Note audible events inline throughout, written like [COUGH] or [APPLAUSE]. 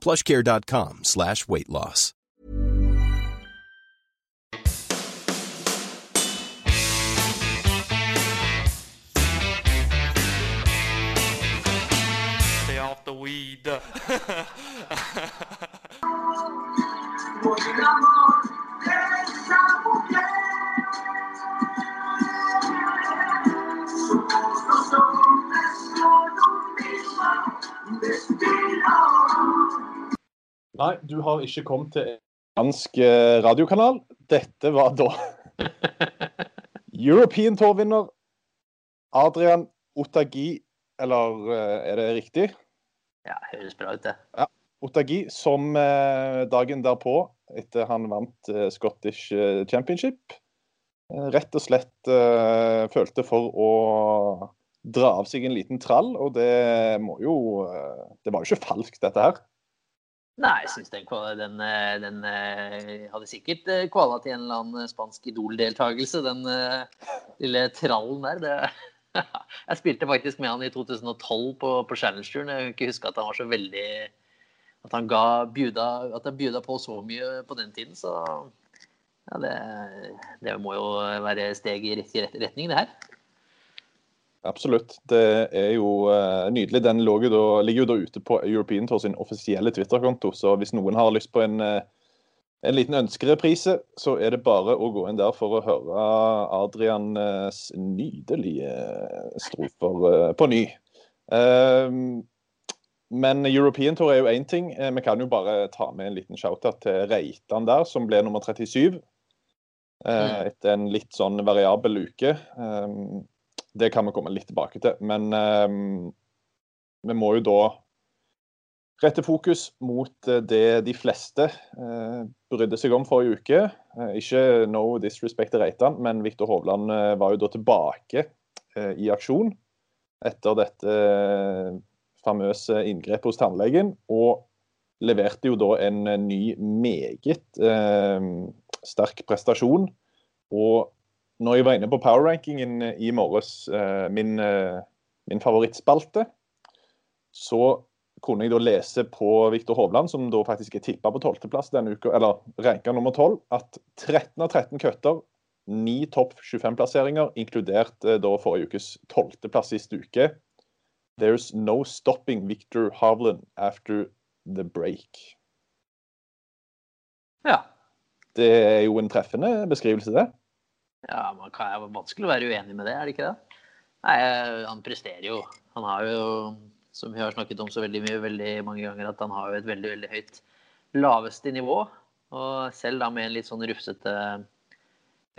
plushcare.com slash weight loss. Stay off the weed. [LAUGHS] Nei, du har ikke kommet til en dansk eh, radiokanal. Dette var da [LAUGHS] European Tour-vinner Adrian Otagi, eller eh, er det riktig? Ja, høres bra ut, det. Ja. Otagi, som eh, dagen derpå, etter han vant Scottish Championship, rett og slett følte for å dra av seg en liten trall, og det må jo Det var jo ikke falskt, dette her. Nei, jeg syns den, den, eh, den eh, hadde sikkert eh, kvala til en eller annen spansk Idol-deltakelse, den lille trallen der. Det, [LAUGHS] jeg spilte faktisk med han i 2012 på, på Challenge-turen. Jeg kan ikke huske at han var så veldig At han ga bjuda, at han bjuda på så mye på den tiden, så ja, det, det må jo være steg i riktig ret- retning, det her. Absolutt. Det er jo eh, nydelig. Den ligger jo da ute på European Tour sin offisielle Twitter-konto. Så hvis noen har lyst på en, eh, en liten ønskereprise, så er det bare å gå inn der for å høre Adrians nydelige strofer eh, på ny. Eh, men European Tour er jo én ting. Eh, Vi kan jo bare ta med en liten shout-out til Reitan der, som ble nummer 37. eh, Mm. Etter en litt sånn variabel uke. Det kan vi komme litt tilbake til. Men ehm, vi må jo da rette fokus mot eh, det de fleste eh, brydde seg om forrige uke. Eh, ikke no disrespect til Reitan, men Viktor Hovland var jo da tilbake i aksjon etter dette famøse inngrepet hos tannlegen. Og leverte jo da en ny, meget eh, sterk prestasjon. Og når jeg var inne på power-rankingen i morges, eh, min, eh, min favorittspalte, så kunne jeg da lese på Viktor Hovland, som da faktisk er tippa på tolvteplass denne uka, eller ranka nummer tolv, at 13 av 13 cutter, ni topp 25-plasseringer, inkludert eh, da forrige ukes tolvteplass sist uke. There's no stopping Victor Hovland after the break. Ja. Det er jo en treffende beskrivelse, det. Ja, man kan, det er vanskelig å være uenig med det, er det ikke det? Nei, han presterer jo. Han har jo, som vi har snakket om så veldig mye, veldig mange ganger, at han har jo et veldig, veldig høyt laveste nivå. Og selv da med en litt sånn rufsete,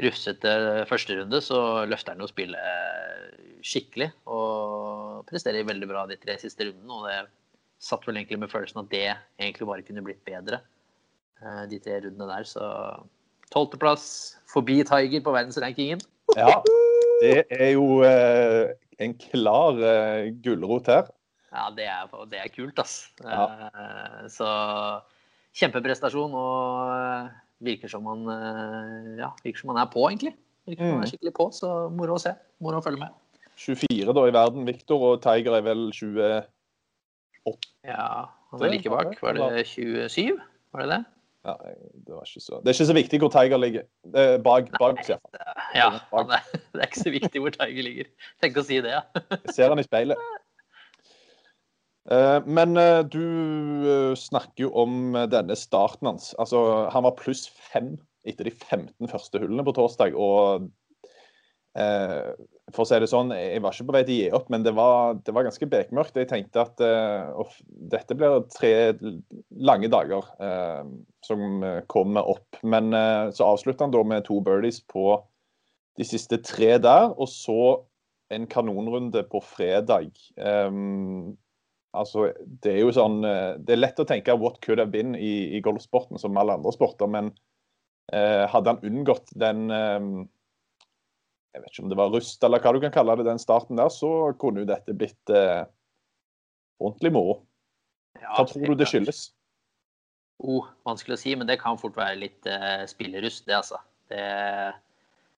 rufsete førsterunde, så løfter han jo spillet skikkelig. Og presterer veldig bra de tre siste rundene. Og det satt vel egentlig med følelsen at det egentlig bare kunne blitt bedre, eh, de tre rundene der. Så tolvteplass forbi Tiger på verdensrankingen. Ja, det er jo eh, en klar eh, gulrot her. Ja, det er, det er kult, ass. Ja. Eh, Så kjempeprestasjon og eh, virker som han eh, ja, virker som han er på, egentlig. Virker som han Mm. er skikkelig på, så moro å se. Moro å følge med. 24 da i verden, Victor, og Tiger er vel 28? Ja, han er like bak. Var- det 27? Var det det? Ja, det, var ikke så, det er ikke så viktig hvor Tiger ligger. Eh, bak, bak oss, iallfall. Ja, det, det er ikke så viktig hvor Tiger ligger. Tenk å si det, ja. Jeg ser han i speilet. Eh, Men eh, du eh, snakker jo om denne starten hans. Altså, han var pluss fem etter de 15 første hullene på torsdag. Og for å si det sånn, jeg var ikke på vei til å gi opp, men det var, det var ganske bekmørkt. Jeg tenkte at uh, dette blir tre lange dager uh, som eh, kommer opp. Men uh, så avslutta han da med to birdies på de siste tre der, og så en kanonrunde på fredag. Um, altså, det er jo sånn eh, Det er lett å tenke 'what could have been' i, i golfsporten, som alle andre sporter, men eh, hadde han unngått den eh, Jeg vet ikke om det var rust, eller hva du kan kalle det, den starten der, så kunne jo dette blitt eh, ordentlig moro. Ja, Hva tror du det skyldes? Oh, vanskelig å si, men det kan fort være litt eh, spillerust, det altså. Det,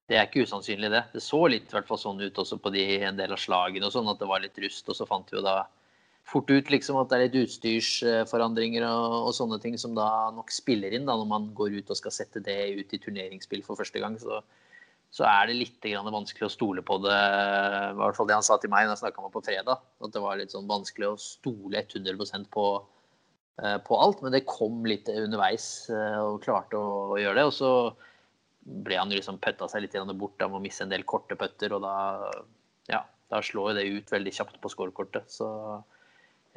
det er ikke usannsynlig, det. Det så litt i hvert fall sånn ut også på de, en del av slagene og sånn, at det var litt rust. Og så fant vi jo da fort ut liksom at det er litt utstyrsforandringer og, og sånne ting som da nok spiller inn da når man går ut og skal sette det ut i turneringsspill for første gang. Så, så er det litt vanskelig å stole på det. I hvert fall det han sa til meg da jeg snakka med ham på fredag. At det var litt sånn vanskelig å stole 100% på, eh, på alt. Men det kom litt underveis eh, og klarte å, gjøre det. Og så ble han liksom pøtta seg litt bort av å misse en del korte putter. Og da, ja, da slår det ut veldig kjapt på scorekortet. Så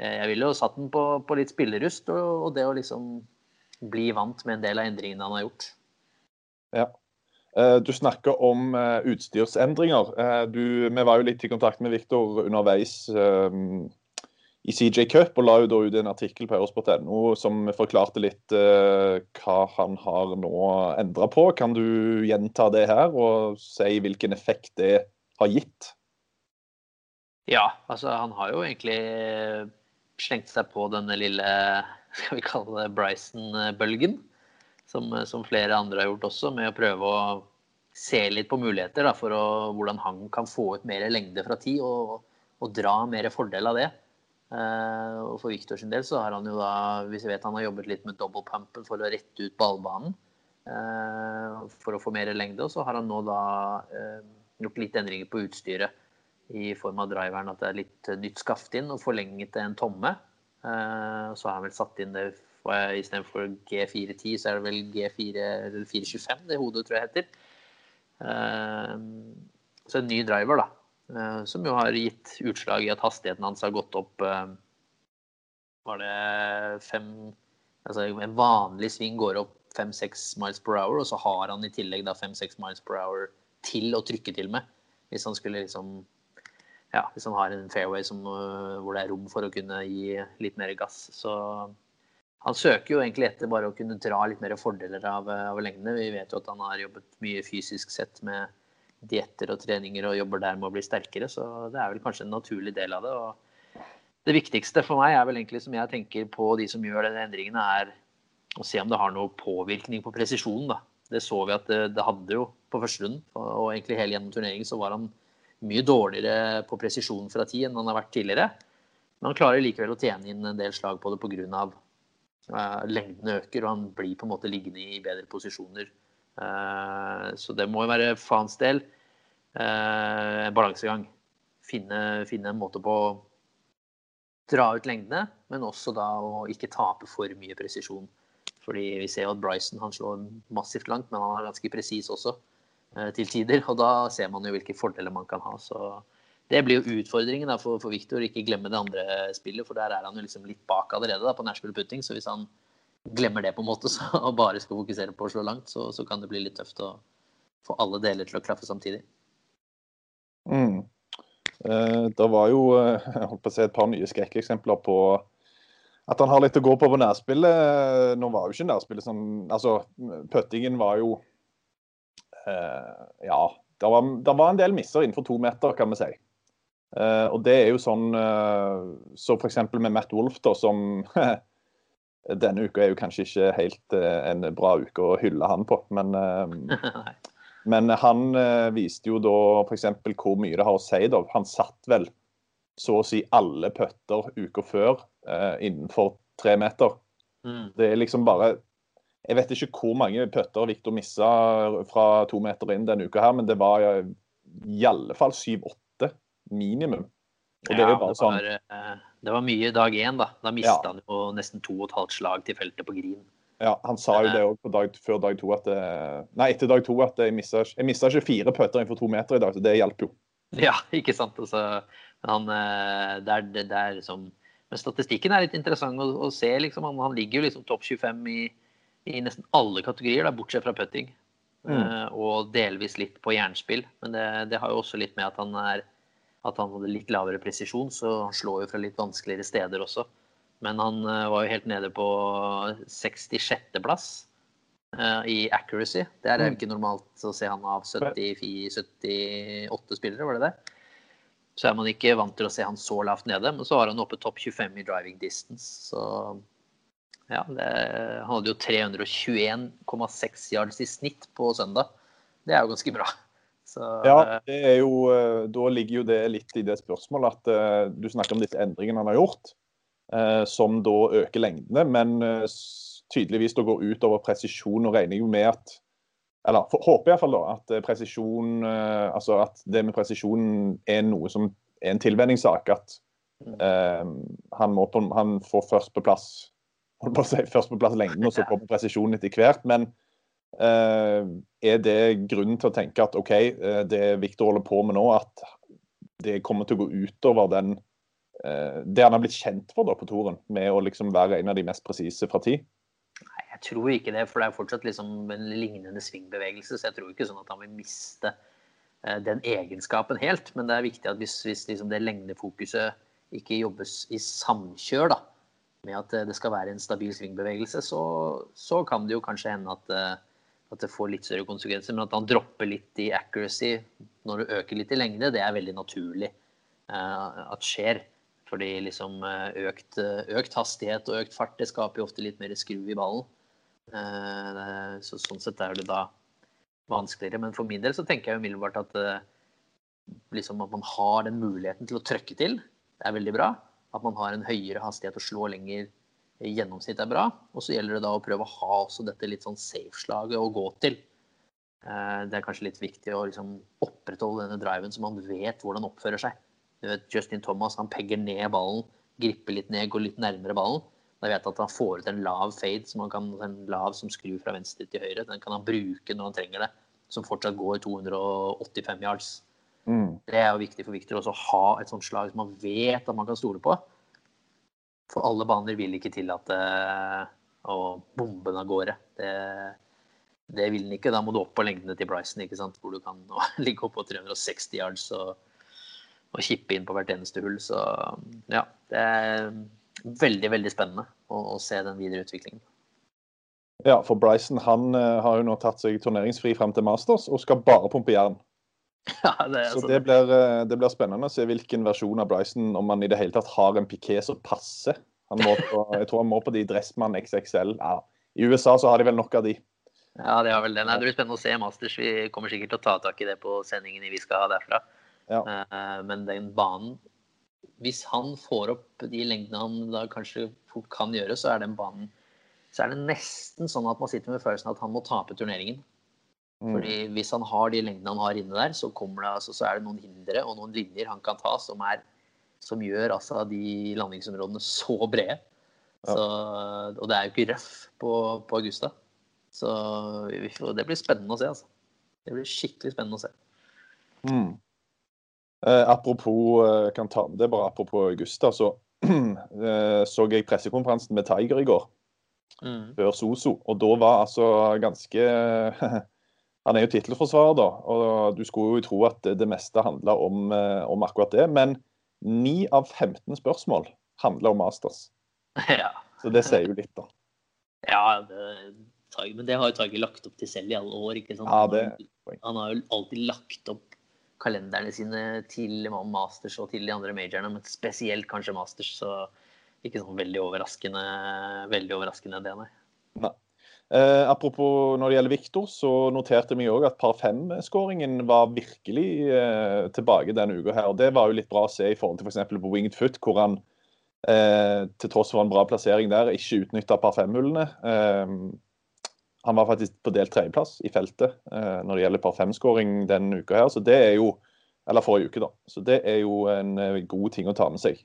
eh, jeg ville jo satt den på, på litt spillerust og, og det å liksom bli vant med en del av endringene han har gjort. Ja. Eh, Du snakker om eh, utstyrsendringer. Eh, Du, vi var jo litt i kontakt med Viktor underveis um, i CJ Cup, og la jo da ut en artikkel på eurosport.no som forklarte litt uh, hva han har nå endra på. Kan du gjenta det her, og si hvilken effekt det har gitt? Ja, altså han har jo egentlig slengt seg på denne lille, [LAUGHS] skal vi kalle det Bryson-bølgen. Som, som flere andre har gjort også, med å prøve å se litt på muligheter da, for å, hvordan han kan få ut mer lengde fra tid og, og dra mer fordel av det. Eh, og For Victor sin del så har han jo da, hvis vi vet han har jobbet litt med double pumpen for å rette ut ballbanen eh, for å få mer lengde. Og så har han nå da eh, gjort litt endringer på utstyret i form av driveren. At det er litt nytt skaft inn og forlenget en tomme. Eh, så har han vel satt inn det istedenfor G410, så er det vel G4 eller 425 det hodet tror jeg heter. Eh, så en ny driver, da. Eh, som jo har gitt utslag i at hastigheten hans har gått opp eh, Var det fem Altså en vanlig sving går opp 5-6 miles per hour, og så har han i tillegg da 5-6 miles per hour til å trykke til med. Hvis han skulle liksom Ja, hvis han har en fairway som, hvor det er rom for å kunne gi litt mer gass. Så han søker jo egentlig etter bare å kunne dra litt mer fordeler av, av lengdene. Vi vet jo at han har jobbet mye fysisk sett med dietter og treninger og jobber der med å bli sterkere, så det er vel kanskje en naturlig del av det. Og det viktigste for meg er vel egentlig, som jeg tenker på de som gjør denne endringene, er å se om det har noe påvirkning på presisjonen. da. Det så vi at det, det hadde jo på første runden, og, egentlig hele gjennom turneringen så var han mye dårligere på presisjon fra ti enn han har vært tidligere. Men han klarer likevel å tjene inn en del slag på det pga. Uh, lengden øker, og han blir på en måte liggende i bedre posisjoner. Uh, så det må jo være faens del en balansegang. Finne, finne en måte på å dra ut lengdene, men også da å ikke tape for mye presisjon. Fordi vi ser jo at Bryson han slår massivt langt, men han er ganske presis også eh, til tider. Og da ser man jo hvilke fordeler man kan ha. Så det blir jo utfordringen da, for, for Viktor, ikke glemme det andre spillet. For der er han jo liksom litt bak allerede da, på Nashville putting. Så hvis han glemmer det på en måte [LAUGHS] så, og bare skal fokusere på å slå langt, så, så kan det bli litt tøft å få alle deler til å klaffe samtidig. Mm. Eh, det var jo eh, jeg holdt på å si, et par nye skrekkeksempler på at han har litt å gå på på nærspillet. Nå var jo ikke nærspillet som Altså, puttingen var jo eh, Ja. Det var, det var, en del misser innenfor to meter, kan vi si. Eh, og det er jo sånn uh, Så f.eks. med Matt Wolff, da, som [LAUGHS] Denne uka er jo kanskje ikke helt uh, en bra uke å hylle han på, men [LAUGHS] Men han viste jo da f.eks. hvor mye det har å si. da. Han satt vel så å si alle putter uka før innenfor tre meter. Mm. Det er liksom bare Jeg vet ikke hvor mange putter Victor missa fra to meter inn denne uka, her, men det var i alle fall syv-åtte minimum. Og det ja, bare sånn var, eh, Det var mye dag én, da. Da mista Ja. han jo nesten to og et halvt slag til feltet på green. Ja, Han sa jo det òg dag, før dag to at det, Nei, etter dag to at jeg mista ikke fire putter innenfor to meter i dag, så det hjalp jo. [LAUGHS] Ja, ikke sant. Altså, men han eh, det er, det, det er liksom Men statistikken er litt interessant å, å se. Liksom. Han, han ligger jo liksom topp 25 i, i nesten alle kategorier, da, bortsett fra putting. Mm. Uh, og delvis litt på jernspill. Men det, det har jo også litt med at han er at han hadde litt lavere presisjon, så han slår jo fra litt vanskeligere steder også. Men han eh, var jo helt nede på 66.-plass i accuracy. Det er jo Mm. ikke normalt å se han av 74, 78 spillere, var det det? Så er man ikke vant til å se han så lavt nede. Men så var han oppe topp 25 i driving distance. Så ja, det, han hadde jo 321,6 yards i snitt på søndag. Det er jo ganske bra. Så, Ja, det er jo, eh, Da ligger jo det litt i det spørsmålet at eh, du snakker om disse endringene han har gjort, eh, som da øker lengdene, men eh, tydeligvis da går ut over presisjon. og regner jo med at eller håper iallfall da at eh, presisjon eh, altså at det med presisjon er noe som er en tilvenningssak. At uh, han, på, han får først på plass holdt på å si, først på plass lengden, og så [LAUGHS] kommer presisjonen etter hvert. Men eh, er det grunnen til å tenke at OK, eh, det Viktor holder på med nå, at det kommer til å gå utover den eh, det han har blitt kjent for da på toren, med å liksom være en av de mest presise fra ti? Nei, jeg tror ikke det, for det er fortsatt liksom en lignende svingbevegelse. Så jeg tror ikke sånn at han vil miste eh, den egenskapen helt. Men det er viktig at hvis, hvis liksom det lengdefokuset ikke jobbes i samkjør, da, med at eh, det skal være en stabil svingbevegelse, så, så kan det jo kanskje hende at, eh, at det får litt større konsekvenser. Men at han dropper litt i accuracy når du øker litt i lengde, det er veldig naturlig uh, at skjer. Fordi liksom eh, økt, eh, økt hastighet og økt fart det skaper jo ofte litt mer skruv i ballen. Så sånn sett er det da vanskeligere. Men for min del så tenker jeg umiddelbart at liksom at man har den muligheten til å trøkke til. Det er veldig bra. At man har en høyere hastighet og slår lenger gjennomsnitt er bra. Og så gjelder det da å prøve å ha også dette litt sånn safe-slaget å gå til. Eh, Det er kanskje litt viktig å liksom opprettholde denne driven så man vet hvordan den oppfører seg. Du vet, Justin Thomas han pegger ned ballen, gripper litt ned, går litt nærmere ballen. Da vet jeg at han får ut en lav fade, som han kan, en lav som skrur fra venstre til høyre. Den kan han bruke når han trenger det, som fortsatt går 285 yards. Mm. Det er jo viktig for Victor også å ha et sånt slag som man vet at man kan stole på. For alle baner vil ikke tillate å bombe den av gårde. Det, det vil den ikke. Da må du opp på lengdene til Bryson, ikke sant? hvor du kan [LAUGHS] ligge oppå 360 yards og, og kippe inn på hvert eneste hull. Så ja, det er veldig, veldig spennende å, å se den videre utviklingen. Ja, for Bryson han eh, har jo nå tatt seg turneringsfri frem til Masters og skal bare pumpe jern. [LAUGHS] Ja, det Så det blir, eh, det blir spennende å se hvilken versjon av Bryson, om han i det hele tatt har en piké som passer. På, [LAUGHS] jeg tror han må på de Dressmann XXL. Ja. I USA så har de vel nok av de. Ja, det har vel det. Nei, det blir spennende å se Masters. Vi kommer sikkert til å ta tak i det på sendingene vi skal ha derfra. Ja. Eh, Men den banen Hvis han får opp de lengdene han da kanskje fort kan gjøre, så er den banen så er det nesten sånn at man sitter med følelsen at han må tape turneringen. Mm. Fordi hvis han har de lengdene han har inne der, så, det, altså, så er det noen hindre og noen linjer han kan ta som, er, som gjør altså, de landingsområdene så brede. Så, og det er jo ikke røff på, på Augusta. Så det blir spennende å se, altså. Det blir skikkelig spennende å se. Mm. Eh, apropos eh, kan ta med det bare apropos Augusta, så [CLEARS THROAT] eh, så jeg pressekonferansen med Tiger i går, Mm. før Soso. Og da var altså ganske [LAUGHS] Han er jo tittelforsvarer, da, og du skulle jo tro at det, meste handla om, eh, om akkurat det. Men 9 av 15 spørsmål handler om Masters. [LAUGHS] Ja, Så det sier jo litt, da. ja det, men det har jo Tage lagt opp til selv i alle år. ikke sant? Ja, det. Han har jo alltid lagt opp kalenderne sine til Masters og til de andre majorene, men spesielt kanskje Masters. Så ikke sånn veldig overraskende, veldig overraskende det, nei. Eh, apropos når det gjelder Victor, så noterte vi òg at par fem-skåringen var virkelig eh, tilbake denne uka. her. og Det var jo litt bra å se i forhold til f.eks. på Winged Foot, hvor han eh, til tross for en bra plassering der, ikke utnytta par fem-hullene. Eh, han var faktisk på delt tredjeplass i feltet eh, når det gjelder par fem-skåring denne uka her. Så det er jo Eller forrige uke, da. Så det er jo en eh, god ting å ta med seg.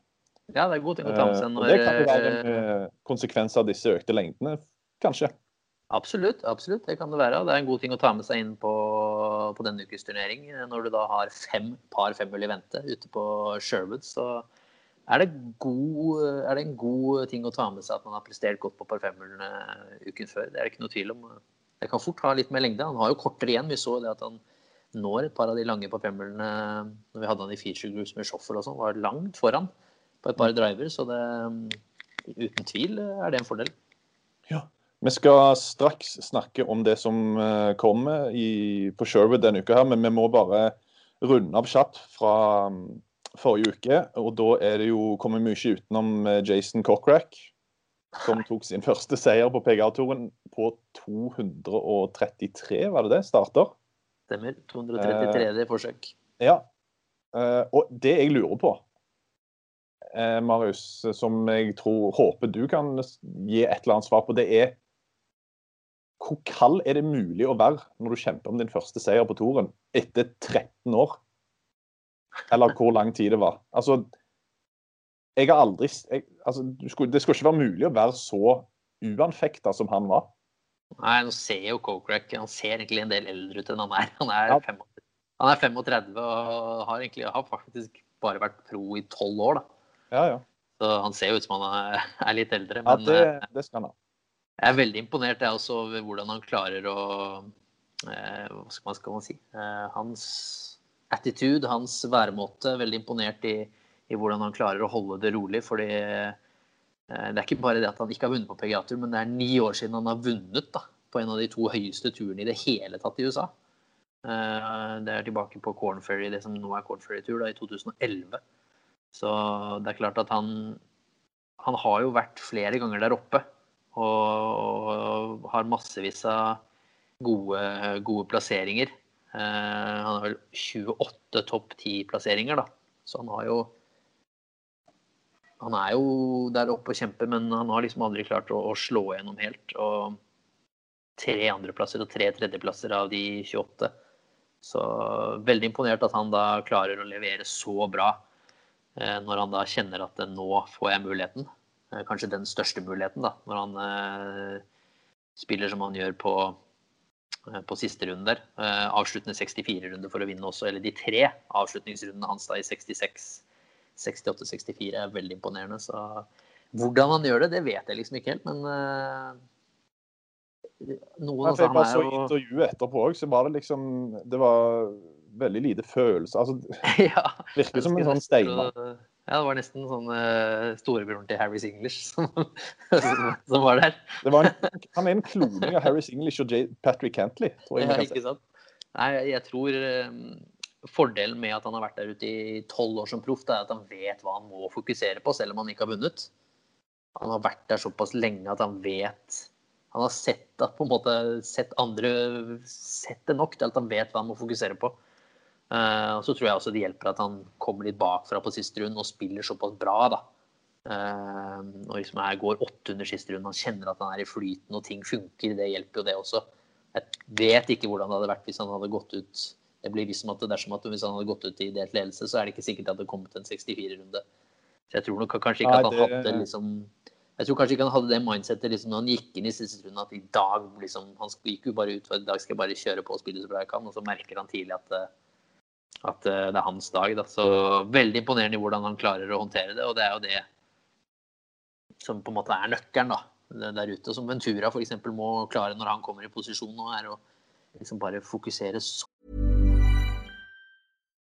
Ja, det er god ting å ta med seg når det kan jo være en konsekvens av disse økte lengdene, kanskje. Absolutt, absolutt. Det kan det være. Det er en god ting å ta med seg inn på, på denne ukes turnering. Når du da har fem par femhull i vente ute på Sherwood, så er det, god, er det en god ting å ta med seg at man har prestert godt på par femhullene uken før. Det er det ikke noe tvil om. Det kan fort ha litt mer lengde. Han har jo kortere igjen. Vi så det at han når et par av de lange par femhullene når vi hadde han i feature groups med shuffle og sånn, var langt foran på et par driver. Så det uten tvil er det en fordel. Ja. Vi skal straks snakke om det som eh, kommer i, på Sherwood denne uka, her, men vi må bare runde av kjapt fra mm, forrige uke. Og da er det jo kommet mye utenom eh, Jason Cochrack, som tok sin første seier på PGA-touren på 233, var det det? Starter? Stemmer. 233. forsøk. Ja. Eh, og det jeg lurer på, eh, Marius, som jeg tror, håper du kan gi et eller annet svar på, det er hvor kald er det mulig å være når du kjemper om din første seier på toren etter 13 år? Eller hvor lang tid det var. Altså, jeg har aldri jeg, altså, Det skulle ikke være mulig å være så uanfekta som han var. Nei, nå ser jo Kokrak Han ser egentlig en del eldre ut enn han er. Han er, Ja. 35, han er 35 og har egentlig har faktisk bare vært pro i 12 år. da. Ja, ja. Så han ser jo ut som han er, er litt eldre. ja det, eh, det skal han ha. Jeg er veldig imponert jeg også over hvordan han klarer å eh, Hva skal man, skal man si? Eh, hans attitude, hans væremåte. Veldig imponert i, i hvordan han klarer å holde det rolig. fordi eh, det er ikke bare det at han ikke har vunnet på PGA-tur, men det er ni år siden han har vunnet da, på en av de to høyeste turene i det hele tatt i USA. Eh, Det er tilbake på Corn Ferry, det som nå er Corn Ferry-tur, i 2011. Så det er klart at han, han har jo vært flere ganger der oppe. Og, og har massevis av gode, gode plasseringer. Eh, han har vel 28 topp 10-plasseringer, da. Så han har jo Han er jo der oppe og kjemper, men han har liksom aldri klart å, å slå gjennom helt. Og tre andreplasser og tre tredjeplasser av de 28. Så veldig imponert at han da klarer å levere så bra eh, når han da kjenner at nå får jeg muligheten. Eh, Kanskje den største muligheten, da. Når han eh, spiller som han gjør på, eh, på siste runde der. Avsluttende 64-runde for å vinne også. Eller de tre avslutningsrundene hans da i 66, 68, 64 er veldig imponerende. Så hvordan han gjør det, det vet jeg liksom ikke helt, men noen altså, jeg bare så intervjuet etterpå òg, så var det liksom Det var veldig lite følelse. Altså, [LAUGHS] ja, virker som en sånn steinmann. Ja, det var nesten sånn uh, storebroren til Harrys English [LAUGHS] som, som var der. Det var en, han er en kloning av Harris English og J Patrick Cantley, tror jeg. Ja, ikke sant? Nei, jeg tror um, fordelen med at han har vært der ute i tolv år som proff, er at han vet hva han må fokusere på, selv om han ikke har vunnet. Han har vært der såpass lenge at han vet Han har sett, at, på en måte, sett andre Sett det nok til at han vet hva han må fokusere på. Eh, og så tror jeg også det hjelper at han kommer litt bakfra på siste runde og spiller såpass bra, da. Eh, og liksom her går åtte under siste runde, han kjenner at han er i flyten og ting funker. Det hjelper jo det også. Jeg vet ikke hvordan det hadde vært hvis han hadde gått ut Det blir liksom at dersom at hvis han hadde gått ut i delt ledelse, så er det ikke sikkert det hadde kommet en 64-runde. Så jeg tror nok kanskje ikke at han det- hadde liksom Jeg tror kanskje ikke han hadde det mindsettet liksom, når han gikk inn i siste runde, at i dag liksom Han gikk jo bare ut for i dag skal jeg bare kjøre på og spille så bra jeg kan, og så merker han tidlig at eh, at eh, det er hans dag. Da. Så veldig imponerende hvordan han klarer å håndtere det. Og det er jo det som på en måte er nøkkelen da, der ute. Som Ventura f.eks. må klare når han kommer i posisjon nå, er å liksom bare fokusere så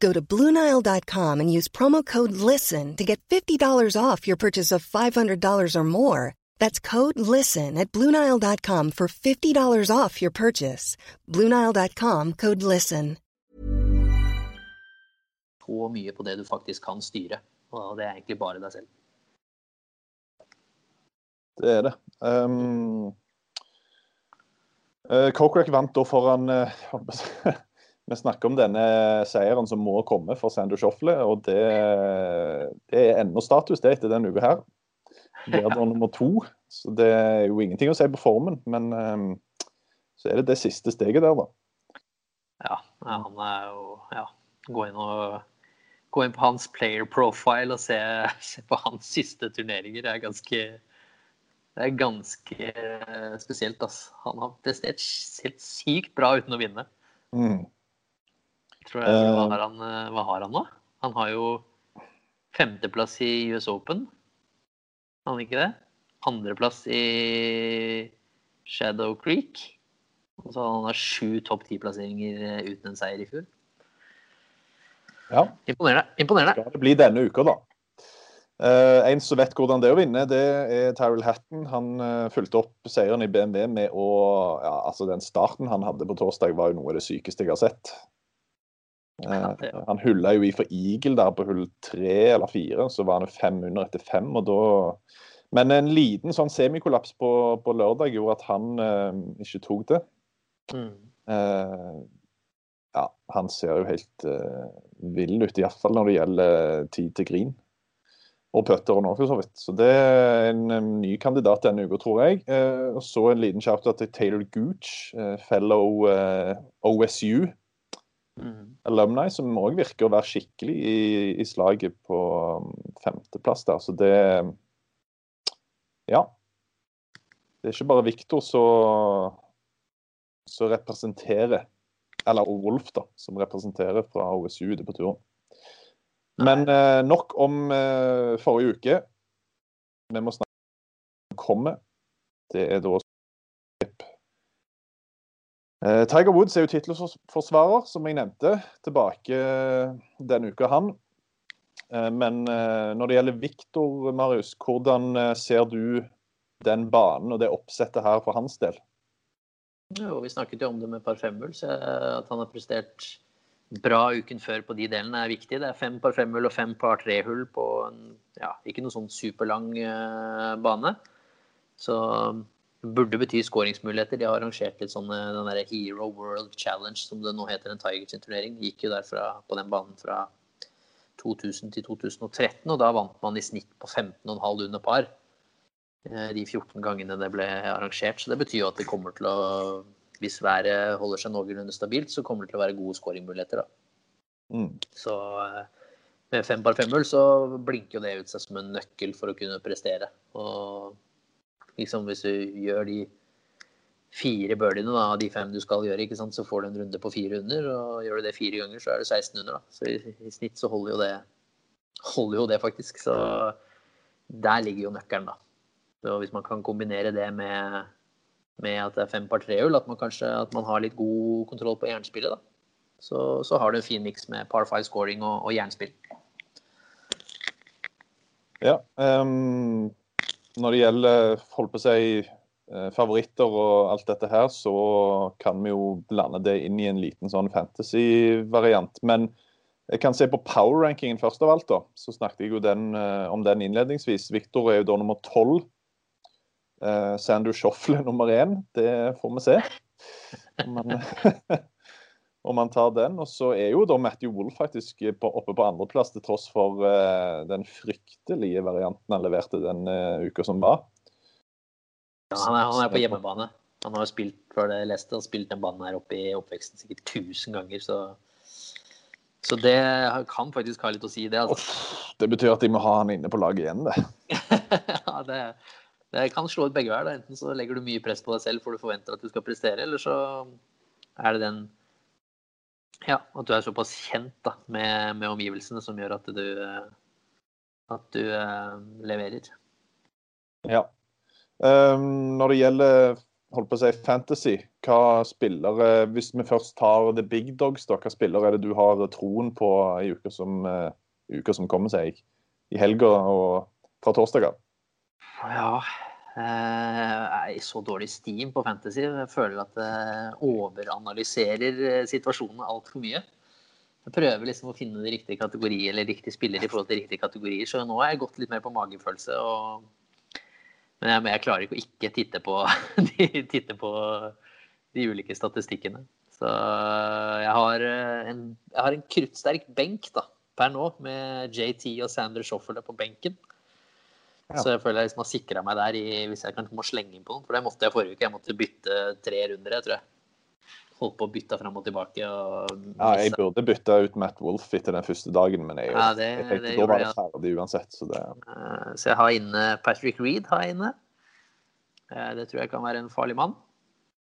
Go to Bluenile.com and use promo code LISTEN to get $50 off your purchase of $500 or more. That's code LISTEN at Bluenile.com for $50 off your purchase. Bluenile.com code LISTEN. Så mye på det du faktisk kan styre. Og det er egentlig bare deg selv. Det er det. Um, uh, Kokrak vant da foran [LAUGHS] uh, Vi snakker om denne seieren som må komme for Sandu Shoffle, og det, det er ennå status det etter denne uka her. Det er da nummer to, så det er jo ingenting å si på formen. Men um, så er det det siste steget der, da. Ja, han er jo Ja, gå inn og gå inn på hans player profile og se, se på hans siste turneringer. Det er ganske det er ganske spesielt. Altså. Han har prestert helt sykt bra uten å vinne. Mm. Tror jeg, hva, har han, eh, hva har han nå? Han har jo femteplass i US Open. Har han ikke det? Andreplass i Shadow Creek. Og så har han sju topp ti-plasseringer eh, uten en seier i fjor. Ja. Imponerende. Imponerende. Skal det bli denne uka, da. Uh, en som vet hvordan det er å vinne, det er Tyrell Hatton. Han uh, fulgte opp seieren i BMW med å ja, altså Den starten han hadde på torsdag, var jo noe av det sykeste jeg har sett. Uh, han hulla jo i for Eagle der på hull tre eller fire, så var han fem under etter fem. og da Men en liten sånn semikollaps på, på lørdag gjorde at han ikke tok det. Mm. ja, han ser jo helt vill ut, iallfall når det gjelder tid til grin og putteren òg, for så vidt. Så det er en, en ny kandidat denne uka, tror jeg. Eh, og så en liten shout til Taylor Gooch, eh, fellow eh, OSU Mm. Alumni, som òg virker å være skikkelig i, i slaget på um, femteplass der. Så det Ja. Det er ikke bare Viktor som representerer Eller Wolf, da, som representerer fra OSU ute på turen. Men eh, nok om eh, forrige uke. Vi må snakke om kommer. Det er da Tiger Woods er jo tittelforsvarer, som jeg nevnte, tilbake denne uka, han. Eh, men eh, når det gjelder Viktor, Marius, hvordan eh, ser du den banen og det oppsettet her for hans del? Jo, vi snakket jo om det med par femhull, så at han har prestert bra uken før på de delene er viktig. Det er fem par femhull og fem par trehull på en ja, ikke noe sånn superlang bane. Så burde bety skåringsmuligheter. De har arrangert litt sånne den der Hero World Challenge, som det nå heter, en Tigers turnering. Gikk jo derfra på den banen fra 2000 til 2013, og da vant man i snitt på 15,5 under par. Uh, de 14 gangene det ble arrangert. Så det betyr jo at det kommer til å hvis været holder seg noenlunde stabilt, så kommer det til å være gode skåringmuligheter. Mm. Så med fem par femhull så blinker jo det ut seg som en nøkkel for å kunne prestere. Og liksom hvis du gjør de fire birdiene da, av de fem du skal gjøre, ikke sant, så får du en runde på fire under. Og gjør du det fire ganger, så er det 16 under. Da. Så i, i snitt så holder jo det, holder jo det faktisk. Så der ligger jo nøkkelen, da. Så hvis man kan kombinere det med med at det er fem par trehjul, at man kanskje at man har litt god kontroll på jernspillet. da. Så, så har du en fin miks med par five scoring og, og jernspill. Ja. Um, når det gjelder holdt på å si, favoritter og alt dette her, så kan vi jo blande det inn i en liten sånn fantasy-variant. Men jeg kan se på power-rankingen først av alt. da, Så snakket jeg jo den, om den innledningsvis. Victor er jo da nummer tolv. Sandu Shoffle nummer én, det får vi se. Man, [LAUGHS] om man, tar den. Og så er jo da Matthew Wolff faktisk på, oppe på andreplass, til tross for uh, den fryktelige varianten han leverte den uh, uka som var. Ja, han, er, han er på hjemmebane. Han har spilt før det leste, han spilt den banen her oppe i oppveksten sikkert 1000 ganger, så Så det kan faktisk ha litt å si, det. altså. Det betyr at de må ha han inne på laget igjen, det. [LAUGHS] ja, det, det kan slå ut begge veier. Enten så legger du mye press på deg selv for du forventer at du skal prestere, eller så er det den Ja, at du er såpass kjent da, med, med omgivelsene som gjør at du, eh, at du eh, leverer. Ja. Um, når det gjelder holdt på å si fantasy, hva spillere Hvis vi først tar the big dogs, da, hva spillere er det du har troen på i uka som, uh, uka som kommer seg? I helga og fra torsdag av? Ja eh, er i så dårlig steam på Fantasy. Jeg føler at jeg overanalyserer situasjonen situasjonene altfor mye. Jeg prøver liksom å finne de riktige kategorier eller riktige spillere i forhold til riktige kategorier. Så nå har jeg gått litt mer på magefølelse. Og... Men jeg, jeg klarer ikke å ikke titte på, [LAUGHS] titte på de ulike statistikkene. Så jeg har eh, en, jeg har en kruttsterk benk da, per nå, med JT og Sander Shofferle på benken. Ja. Så jeg føler jeg liksom har sikra meg der i, hvis jeg kanskje må slenge inn på noen. For det måtte jeg forrige uke. Jeg måtte bytte tre runder, jeg tror jeg. Holdt på å bytte fram og tilbake. Og Ja, jeg burde bytta ut Matt Wolff etter den første dagen, men jeg, Ja, det- jeg tenkte da var det ferdig uansett. Så det, Eh, Så jeg har inne Patrick Reed har jeg inne. Eh, Det tror jeg kan være en farlig mann.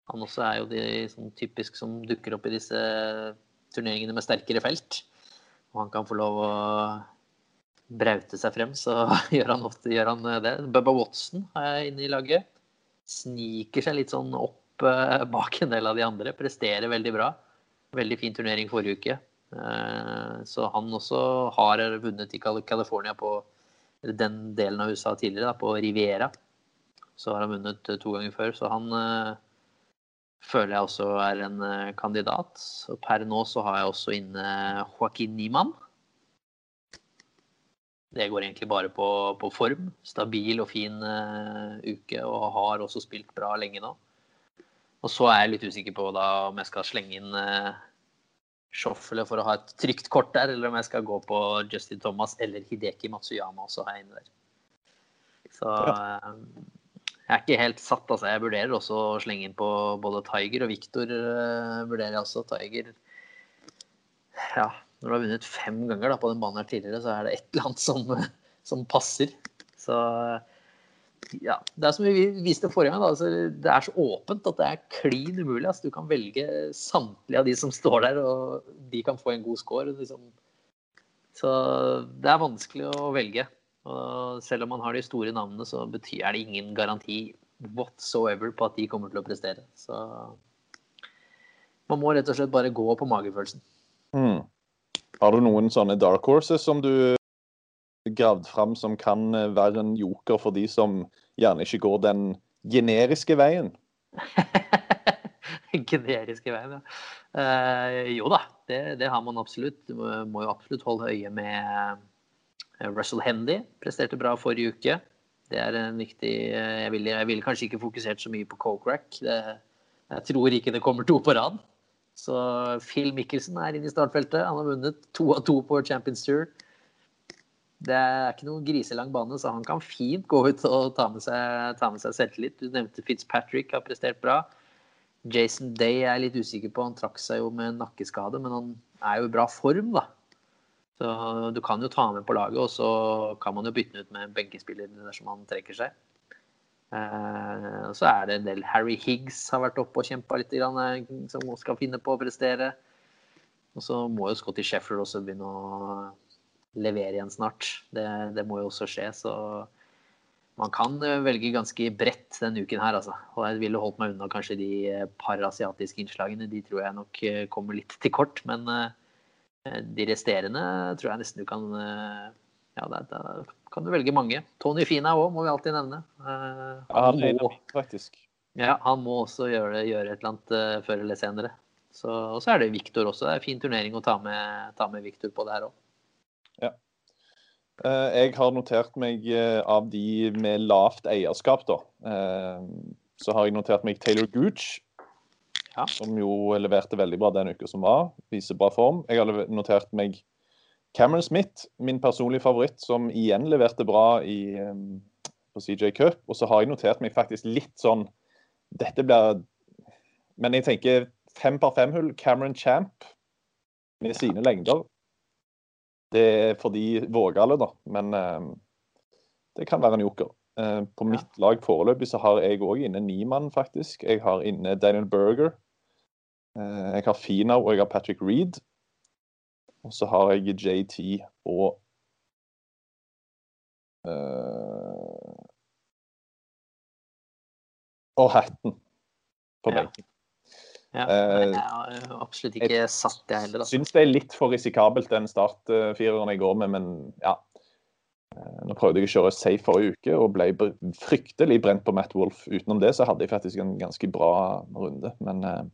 Han også er jo de sånn typisk som dukker opp i disse turneringene med sterkere felt. Og han kan få lov å braute seg frem, så [LAUGHS] gjør han ofte gjør han eh, det. Bubba Watson jeg inne i laget. Sniker seg litt sånn opp eh, [LAUGHS] bak en del av de andre. Presterer veldig bra. Veldig fin turnering forrige uke. Eh, Så han også har vunnet i Cal- California på den delen av USA tidligere, da, på Riviera. Så har han vunnet to ganger før, så han føler jeg også er en kandidat. Og per nå så har jeg også inne Joaquin Niemann. Det går egentlig bare på, på form. Stabil og fin uh, uke, og har også spilt bra lenge nå. Og så er jeg litt usikker på da om jeg skal slenge inn uh, Schoffele for å ha et trygt kort der, eller om jeg skal gå på Justin Thomas eller Hideki Matsuyama også jeg inne der. Så uh, jeg er ikke helt satt, altså. Jeg vurderer også å slenge inn på både Tiger og Victor. Uh, vurderer jeg også. Tiger Ja, når du har vunnet fem ganger da, på den banen her tidligere, så er det et eller annet som, [LAUGHS] som passer. Så ja, det er som vi viste forrige gang, altså, det er så åpent at det er klin umulig. Altså, du kan velge samtlige av de som står der, og de kan få en god score. Liksom. Så det er vanskelig å velge. Og selv om man har de store navnene, så betyr det ingen garanti whatsoever på at de kommer til å prestere. Så man må rett og slett bare gå på magefølelsen. Hmm. Har du noen sånne dark horses som du gravd fram som kan eh, være en joker for de som gjerne ikke går den generiske veien? [LAUGHS] Generiske veien, ja. Eh, jo da, det, det har man absolutt. Du må, jo absolutt holde øye med eh, Russell Hendy. Presterte bra forrige uke. Det er en viktig eh, Jeg ville, jeg kanskje ikke fokusert så mye på Coke-rack. Jeg tror ikke det kommer to på rad. Så Phil Mikkelsen er inne i startfeltet. Han har vunnet to av to på Champions Tour. Det er ikke noen griselang bane, så han kan fint gå ut og ta med seg, ta med seg selvtillit. Du nevnte Fitzpatrick, har prestert bra. Jason Day er jeg litt usikker på. Han trakk seg jo med nakkeskade, men han er jo i bra form, da. Så du kan jo ta med på laget, og så kan man jo bytte den ut med en benkespiller dersom han trekker seg. Eh, så er det en del Harry Higgs har vært oppe og kjempa litt, eh, som skal finne på å prestere. Og så må jo Scotty Sheffield også begynne å levere igjen snart. Det, det må jo også skje. Så man kan eh, velge ganske bredt denne uken her, altså. Og jeg ville holdt meg unna kanskje de parasiatiske innslagene. De tror jeg nok kommer litt til kort. Men de resterende tror jeg nesten du kan Ja, da, da kan du velge mange. Tony Fina òg, må vi alltid nevne. han, Ja, han er må, faktisk. ja, han må også gjøre, det- gjøre et eller annet eh, før eller senere. Så, og så er det Viktor også. Det er en fin turnering å ta med, ta med Viktor på det her òg. Ja. Jeg har notert meg eh, av de med lavt eierskap, da. eh, Så har jeg notert meg Taylor Gooch, Ja. som jo leverte veldig bra den uka som var. Viser bra form. Jeg har notert meg Cameron Smith, min personlige favoritt, som igjen leverte bra i, på CJ Cup. Og så har jeg notert meg faktisk litt sånn Dette blir Men jeg tenker fem par fem-hull. Cameron Champ med sine lengder. Det er for de vågale, da. Men det kan være en joker. Eh, på mitt lag foreløpig så har jeg òg inne Niemann, faktisk. Jeg har inne Daniel Berger. Eh, jeg har Finau og jeg har Patrick Reed. Og så har jeg JT og uh, Og Hatton på benken. Ja, ja. jeg har absolutt ikke satt det heller. Jeg Syns det er litt for risikabelt, den startfireren jeg går med, men ja. Eh, Nå prøvde jeg å kjøre safe forrige uke og ble fryktelig brent på Matt Wolff. Utenom det så hadde jeg faktisk en ganske bra runde, men eh,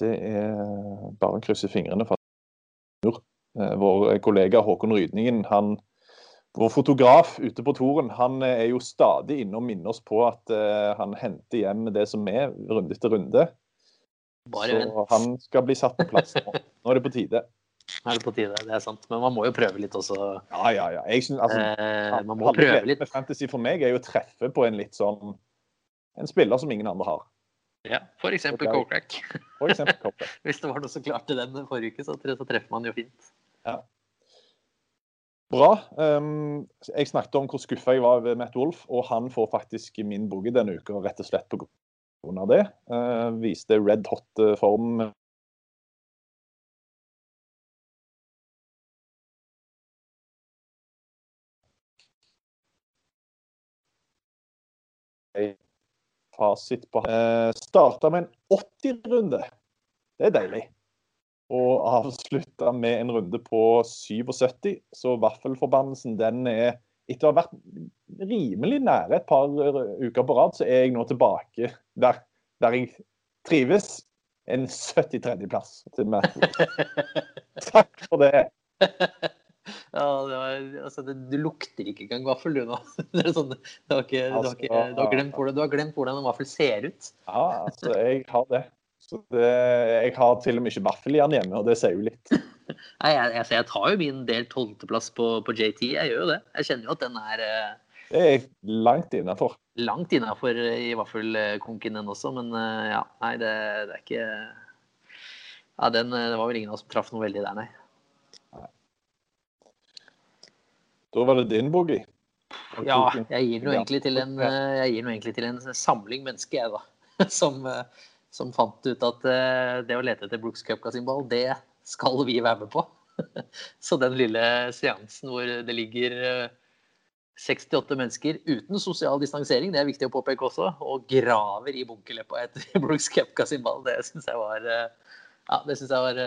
Mm. det er bare å krysse fingrene for at Eh, Vår kollega Håkon Rydningen, han, vår fotograf ute på toren, han eh, er jo stadig inne og minner oss på at eh, han henter hjem det som er, runde etter runde. Bare Så han skal bli satt på plass nå. Nå er det på tide. Nå er det på tide, det er sant. Men man må jo prøve litt også. Ja, ja, ja. Jeg synes, altså, Eh, man må prøve litt. Fantasy for meg er jo å treffe på en litt sånn En spiller som ingen andre har. Ja, for eksempel Koppe. [LAUGHS] Hvis det var noe som klarte den forrige uke, så, så treffer man jo fint. Bra. Um, jeg snakket om hvor skuffa jeg var ved Matt Wolff, og han får faktisk min boogie denne uka rett og slett på grunn av det. Uh, viste red hot form. form. Fasit på eh, Starta med en 80-runde. Det er deilig. Og avslutta med en runde på 77. Så vaffelforbannelsen, den er Etter å ha vært rimelig nære et par uker på rad, så er jeg nå tilbake der, der jeg trives. En 73.-plass til meg. [LAUGHS] Takk for det. [LAUGHS] Ja, det var, altså, det, du lukter ikke engang vaffel, du nå. [LAUGHS] Det er sånn, du, har ikke, du, har ikke, du, har glemt hvordan, du har glemt hvordan en vaffel ser ut. Ja, altså, jeg har det. Så det, jeg har til og med ikke vaffel igjen hjemme, og det sier jo litt. [LAUGHS] Nei, jeg, jeg, jeg tar jo min del tolvteplass på, på JT. Jeg gjør jo det. Jeg kjenner jo at den er eh, Det er langt innafor. langt innafor i vaffelkonken, den også. Men eh, ja, nei, det, det er ikke Ja, den, eh, det var vel ingen av oss som traff noe veldig der, nei. Da var det din boogie. Ja, jeg gir noe egentlig til en, eh, egentlig til en samling mennesker, jeg, da. [LAUGHS] Som, eh, som fant ut at eh, det å lete etter Brooks Cup-symbol, det skal vi være med på. [LAUGHS] Så den lille seansen hvor det ligger eh, 68 mennesker uten sosial distansering, det er viktig å påpeke også, og graver i bunkerleppa etter [LAUGHS] Brooks Cup-symbol, det syns jeg var ja, det synes jeg var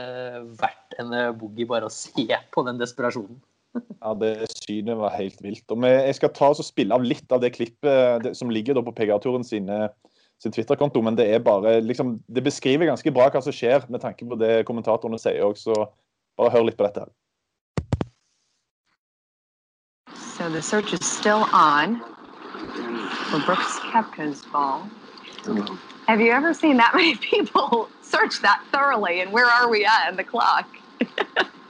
verdt en boogie bare å se på den desperasjonen. Ja, det synet var helt vilt. Og jeg skal ta og spille av litt av det klippet som ligger på PGA-turen sin Twitter-konto, men det er bare liksom, det beskriver ganske bra hva som skjer, med tanke på det kommentatorene sier òg, så bare hør litt på dette. her. So the search is still on for Brooks Kepka's ball. Have you ever seen that many [LAUGHS] people search that thoroughly? And where are we at in the clock? [LAUGHS]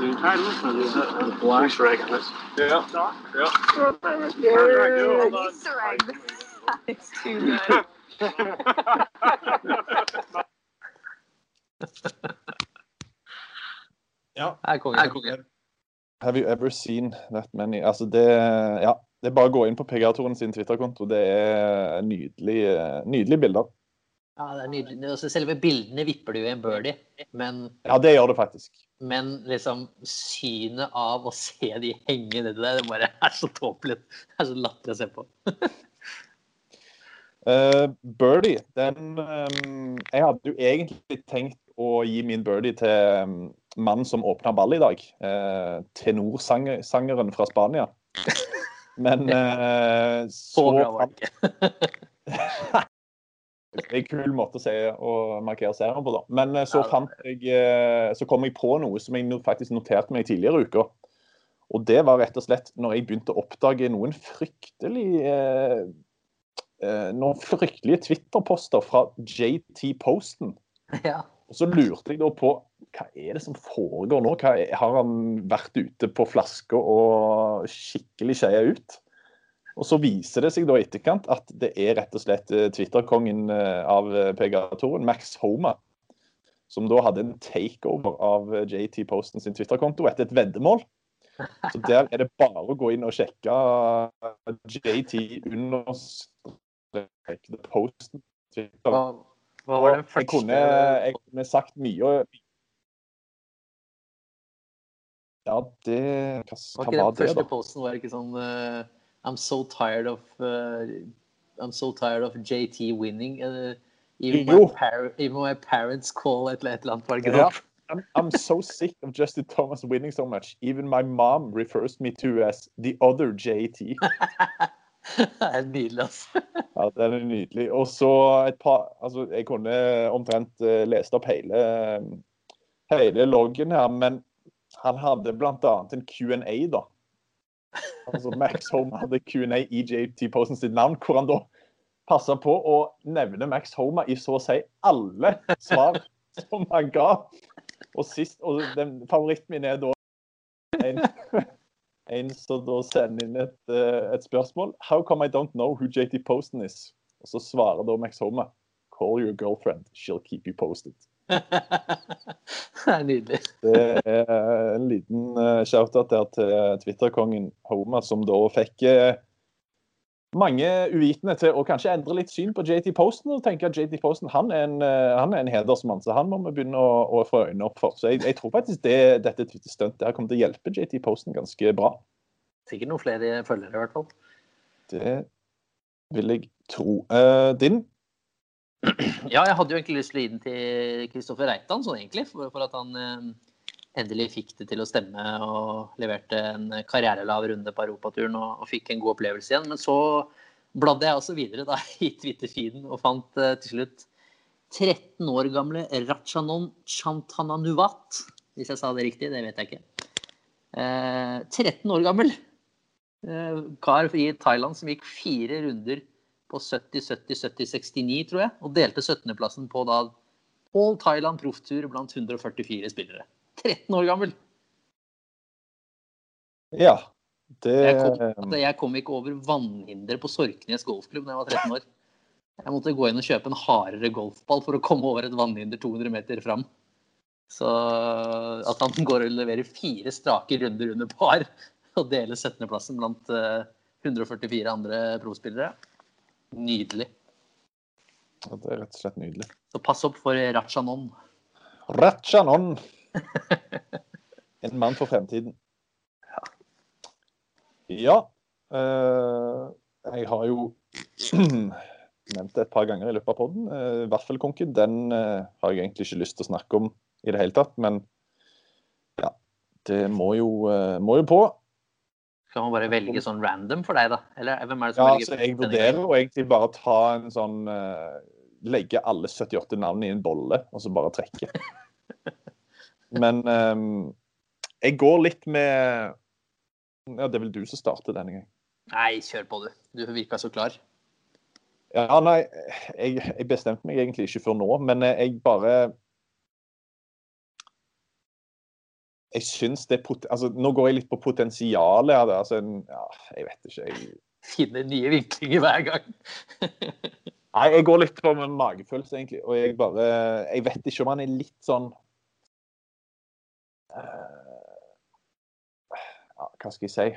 Easter egg. That is too good. Ja. Er konge. Have you ever seen that many? Altså det, ja, det er bare å gå inn på PGA-toren sin Twitter-konto. Det er nydelige, nydelige bilder. Ja, det er nydelig. Selve bildene vipper det jo i en birdie, men, Ja, det gjør det faktisk. men liksom synet av å se de henge nedi der, det bare [LAUGHS] er så tåpelig. Det er så latterlig å se på. Uh, [LAUGHS] birdie, den um, Jeg hadde jo egentlig tenkt å gi min birdie til um, mannen som åpna ball i dag. Uh, Tenorsangeren fra Spania. [LAUGHS] Men uh, Så så bra var det ikke. Det er en kul måte å, se, å markere serien på, da. Men eh, så fant jeg eh, Så kom jeg på noe som jeg faktisk noterte meg tidligere i uka. Og det var rett og slett når jeg begynte å oppdage noen fryktelig eh, Noen fryktelige Twitter-poster fra JT Posten. [LAUGHS] Ja. Og så lurte jeg da på hva er det som foregår nå? Er, har han vært ute på flaska og skikkelig skeia ut? Og så viser det seg da i etterkant at det er rett og slett eh, Twitter-kongen eh, av eh, PGA-toren, Max Homa, som da hadde en takeover av JT Posten sin Twitter-konto etter et veddemål. Så der er det bare å gå inn og sjekke JT under The Posten. Twitter. Hva, hva var den Jeg første kunne, jeg kunne sagt mye. Ja, det Hva, Var ikke den første posten var ikke sånn eh, I'm so tired of uh, I'm so tired of JT winning. Uh, even, my even my parents call et eller et eller annet, sånn? I'm, I'm so sick of Justin Thomas winning so much. Even my mom refers me to as the other JT. [LAUGHS] det er nydelig, altså. [LAUGHS] Ja, Den er nydelig. Og så et par Altså, jeg kunne omtrent uh, lest opp hele, hele loggen her, men han hadde bl.a. en Q&A, da. Altså Max Home hadde Q&A i JT-posten sitt navn, hvor han da passa på å nevne Max Homa i så å si alle svar som han ga. Og sist, og den favoritten min er da en, en som da sender inn et, eh, et spørsmål. How come I don't know who JT Posten is? Og så svarer da Max Homa. Call your girlfriend. She'll keep you posted. [LAUGHS] det er nydelig. Det er en liten uh, shout-out der til Twitter-kongen Homa, som da fikk eh, mange uvitende til å kanskje endre litt syn på JT Posten. Og tenke at JT Posten han er en, eh, han er en hedersmann, så han må vi begynne å, å få øynene opp for. Så jeg, jeg tror faktisk det, dette Twitter-stuntet her kommer til å hjelpe JT Posten ganske bra. Sikkert noen flere følgere, i hvert fall. Det vil jeg tro. Uh, din? Ja, jeg hadde jo egentlig lyst til å gi den til Kristoffer Reitan, sånn egentlig, for, for at han eh, endelig fikk det til å stemme og leverte en karrierelav runde på europaturen og, og fikk en god opplevelse igjen. Men så bladde jeg også videre da, [LAUGHS] i Twitter-feeden og fant uh, til slutt 13 år gamle Rachanon Chantananuvat. Hvis jeg sa det riktig, det vet jeg ikke. Uh, 13 år gammel uh, kar i Thailand som gikk fire runder på 70, 70, 70, 69, tror jeg, og delte 17.-plassen på da All Thailand profftur blant 144 spillere. 13 år gammel! Ja. Det Jeg kom, altså, jeg kom ikke over vannhinder på Sorknes golfklubb da jeg var 13 år. Jeg måtte gå inn og kjøpe en hardere golfball for å komme over et vannhinder 200 meter fram. Så at han går og leverer fire strake runder under par og deler 17.-plassen blant eh, 144 andre prospillere, nydelig. Ja, det er rett og slett nydelig. Så pass opp for Rachanon. Ratchanon. [LAUGHS] En mann for fremtiden. Ja. Uh, jeg har jo [CLEARS THROAT] nevnt det et par ganger i løpet av podden. Uh, Vaffelkonken den uh, har jeg egentlig ikke lyst til å snakke om i det hele tatt, men ja. Det må jo, eh, må jo på. Skal man bare velge sånn random for deg, da? Eller hvem er det som Ja, velger altså, jeg vurderer å egentlig bare ta en sånn eh, Legge alle 78 navn i en bolle, og så bare trekke. [LAUGHS] Men um, jeg går litt med Ja, det er vel du som starter denne gangen. Nei, kjør på, du. Du virka så klar. Ja, nei, jeg, jeg bestemte meg egentlig ikke før nå, men eh, jeg bare Jeg syns det pot... Altså, nå går jeg litt på potensialet av det. Altså, en, ja, jeg vet ikke. Jeg, Finner nye vinklinger hver gang. Nei, jeg går litt på magefølelse, egentlig. Og jeg bare Jeg vet ikke om han er litt sånn ja, Hva skal jeg si?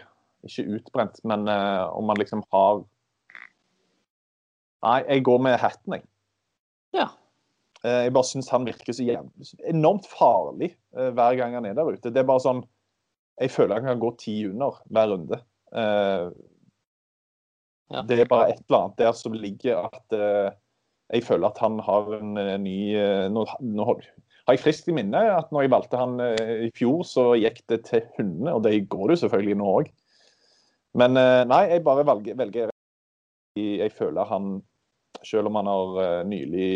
Ikke utbrent, men eh, om man liksom har Nei, jeg går med hatten, jeg. Ja. Eh, jeg bare syns han virker så enormt farlig eh, hver gang han er der ute. Det er bare sånn Jeg føler han kan gå ti under hver runde. Eh, Ja. Det er bare et eller annet der som ligger at eh, jeg føler at han har en eh, ny eh, nå, nå har jeg friskt i minne at når jeg valgte han eh, i fjor, så gikk det til hundene, og det går det selvfølgelig nå òg. Men eh, nei, jeg bare velger, velger Jeg føler han selv om han har eh, nylig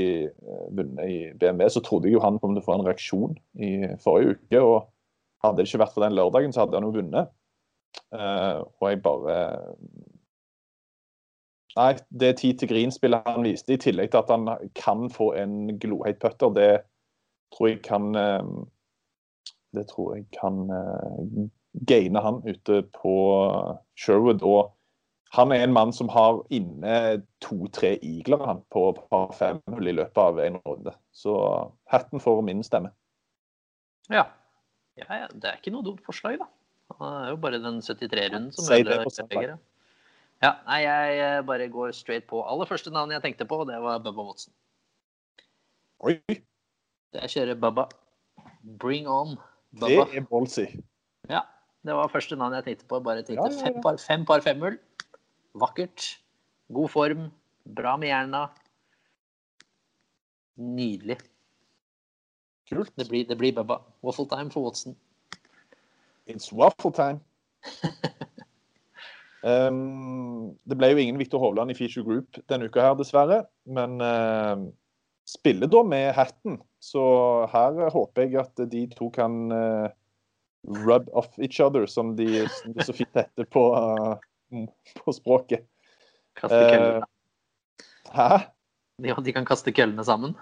vunnet i BMW, så trodde jeg jo han kom til å få en reaksjon i forrige uke. og Hadde det ikke vært for den lørdagen, så hadde han jo vunnet. Og jeg bare Nei, det tid til grin-spillet han viste, i tillegg til at han kan få en gloheit putter, det, tror jeg kan eh, Det tror jeg kan eh, gaine han ute på Sherwood. Og han er en mann som har inne to-tre igler han på par fem-hull i løpet av en runde. Så hatten får min stemme. Ja. ja. Det er ikke noe dumt forslag, da. Det er jo bare den 73-runden som ødelegger-. Ja, nei, jeg eh, bare går straight på. Aller første navn jeg tenkte på, det var Bubba Watson. Oi, Jeg kjører Bubba. Bring on, det er ballsy. Ja, det var første navn jeg tenkte på. Bare tenkte Ja, ja, ja. fem par, fem par femmull. Vakkert. God form. Bra med jerna. Nydelig. Kult. Det blir, det blir Bubba. Waffle time for Watson. It's waffle time. [LAUGHS] Um, det ble jo ingen Viktor Hovland i Feature Group denne uka her, dessverre. Men uh, spiller da med hatten. Så her eh, håper jeg at de to kan uh, rub off each other, som, de, som det så fint heter på, uh, på språket. Kaste Eh, køllene. Hæ? Ja, de kan kaste køllene sammen.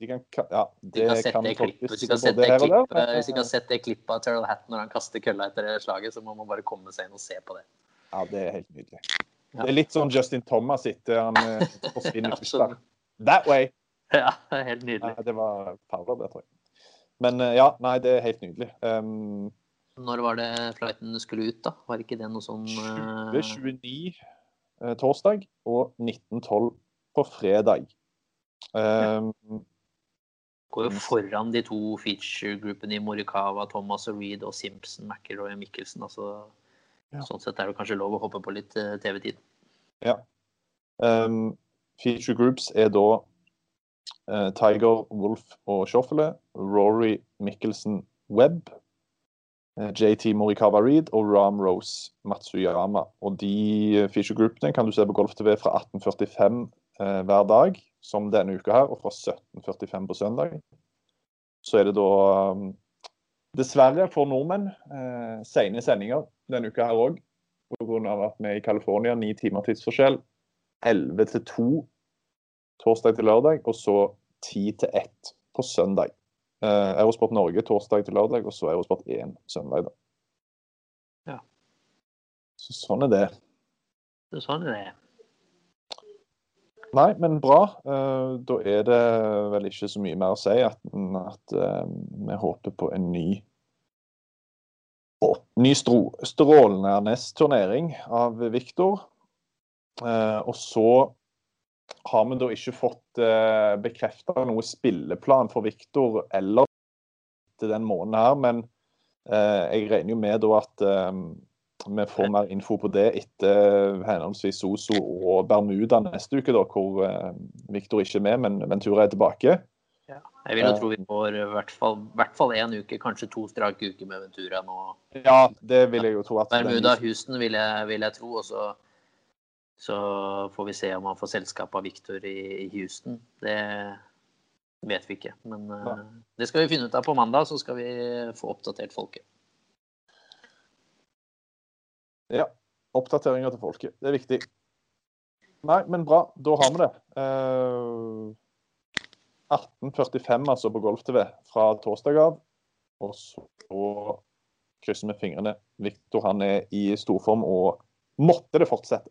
De kan, ka- ja, det de kan, kan tolkes hvis du kan sette det klippet- klippet av Terrell Hatt når han kaster kølla etter det slaget, så må man bare komme seg inn og se på det. Ja, det er helt nydelig. Ja. Det er litt sånn Justin Thomas sitter, han eh, forsvinner først. [LAUGHS] That way! [LAUGHS] Ja, helt nydelig. Ja, det var Fowler, det, tror jeg. Men eh, ja, nei, det er helt nydelig. Um, Når var det flighten skulle ut, da? Var ikke det noe sånn uh... 2029 eh, torsdag og 1912 på fredag. Um, Går jo foran de to feature-gruppene i Morikawa, Thomas og Reed og Simpson, McIlroy og Mikkelsen. Altså, Ja. Sånn sett er det kanskje lov å hoppe på litt eh, TV-tid. ja. Um, feature groups er da Tiger, Wolf og Schauffele, Rory, Mikkelsen, Webb, eh, JT Morikawa Reed og Ram Rose Matsuyama. Og de eh, feature groupene kan du se på Golf TV fra 1845 eh, hver dag, som denne uka her, og fra 1745 på søndag. Så er det da dessverre for nordmenn eh, sene sendinger denne uka her òg. Pga. at vi er i California, ni timer tidsforskjell. 11 til 2 torsdag til lørdag, og så 10 til 1 på søndag. Eh, Eurosport Norge torsdag til lørdag, og så Eurosport 1 søndag. da. Ja. Så sånn er det. Så sånn er det. Nei, men bra. Eh, da er det vel ikke så mye mer å si at, at eh, vi håper på en ny ny strålende turnering av Viktor. Eh, og så har vi da ikke fått eh, bekrefta noe spilleplan for Viktor eller til den måneden her, men eh, jeg regner jo med da at eh, vi får mer info på det etter henholdsvis Soso og Bermuda neste uke, da, hvor eh, Viktor ikke er med, men Ventura er tilbake. Jeg vil jo tro vi får i hvert fall, hvert fall én uke, kanskje to strake uker med Ventura nå. Ja, det vil jeg jo tro. at Bermuda, Houston vil jeg, vil jeg tro. Og så, så får vi se om han får selskap av Victor i, i Houston. Det vet vi ikke. Men eh, Ja. det skal vi finne ut av på mandag, så skal vi få oppdatert folket. Ja. Oppdateringer til folket. Det er viktig. Nei, men bra. Da har vi det. Eh, 18.45 altså på Golf-TV fra torsdag av. Og så krysser vi fingrene. Viktor han er i storform, og måtte det fortsette.